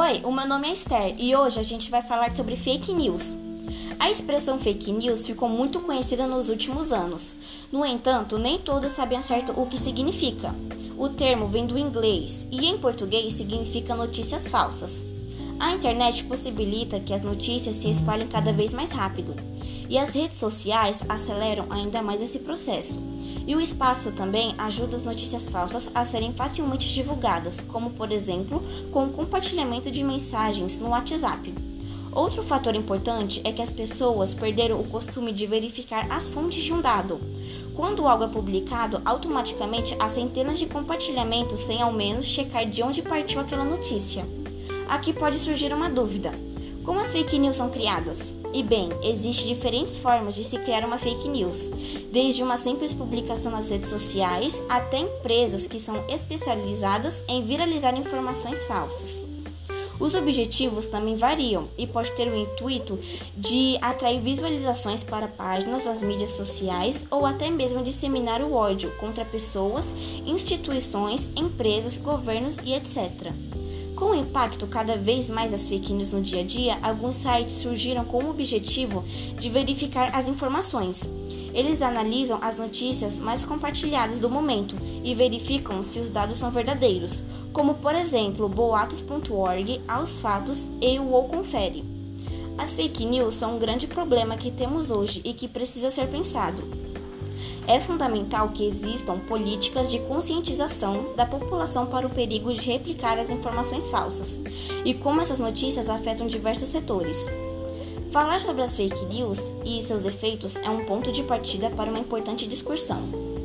Oi, o meu nome é Esther e hoje a gente vai falar sobre fake news. A expressão fake news ficou muito conhecida nos últimos anos. No entanto, nem todos sabem certo o que significa. O termo vem do inglês e em português significa notícias falsas. A internet possibilita que as notícias se espalhem cada vez mais rápido, e as redes sociais aceleram ainda mais esse processo. E o espaço também ajuda as notícias falsas a serem facilmente divulgadas, como por exemplo com o compartilhamento de mensagens no WhatsApp. Outro fator importante é que as pessoas perderam o costume de verificar as fontes de um dado. Quando algo é publicado, automaticamente há centenas de compartilhamentos sem ao menos checar de onde partiu aquela notícia. Aqui pode surgir uma dúvida: como as fake news são criadas? E bem, existem diferentes formas de se criar uma fake news, desde uma simples publicação nas redes sociais até empresas que são especializadas em viralizar informações falsas. Os objetivos também variam e pode ter o intuito de atrair visualizações para páginas nas mídias sociais ou até mesmo disseminar o ódio contra pessoas, instituições, empresas, governos e etc. Com o impacto cada vez mais das fake news no dia a dia, alguns sites surgiram com o objetivo de verificar as informações. Eles analisam as notícias mais compartilhadas do momento e verificam se os dados são verdadeiros, como por exemplo boatos.org, Aos Fatos e o Ou Confere. As fake news são um grande problema que temos hoje e que precisa ser pensado. É fundamental que existam políticas de conscientização da população para o perigo de replicar as informações falsas e como essas notícias afetam diversos setores. Falar sobre as fake news e seus efeitos é um ponto de partida para uma importante discussão.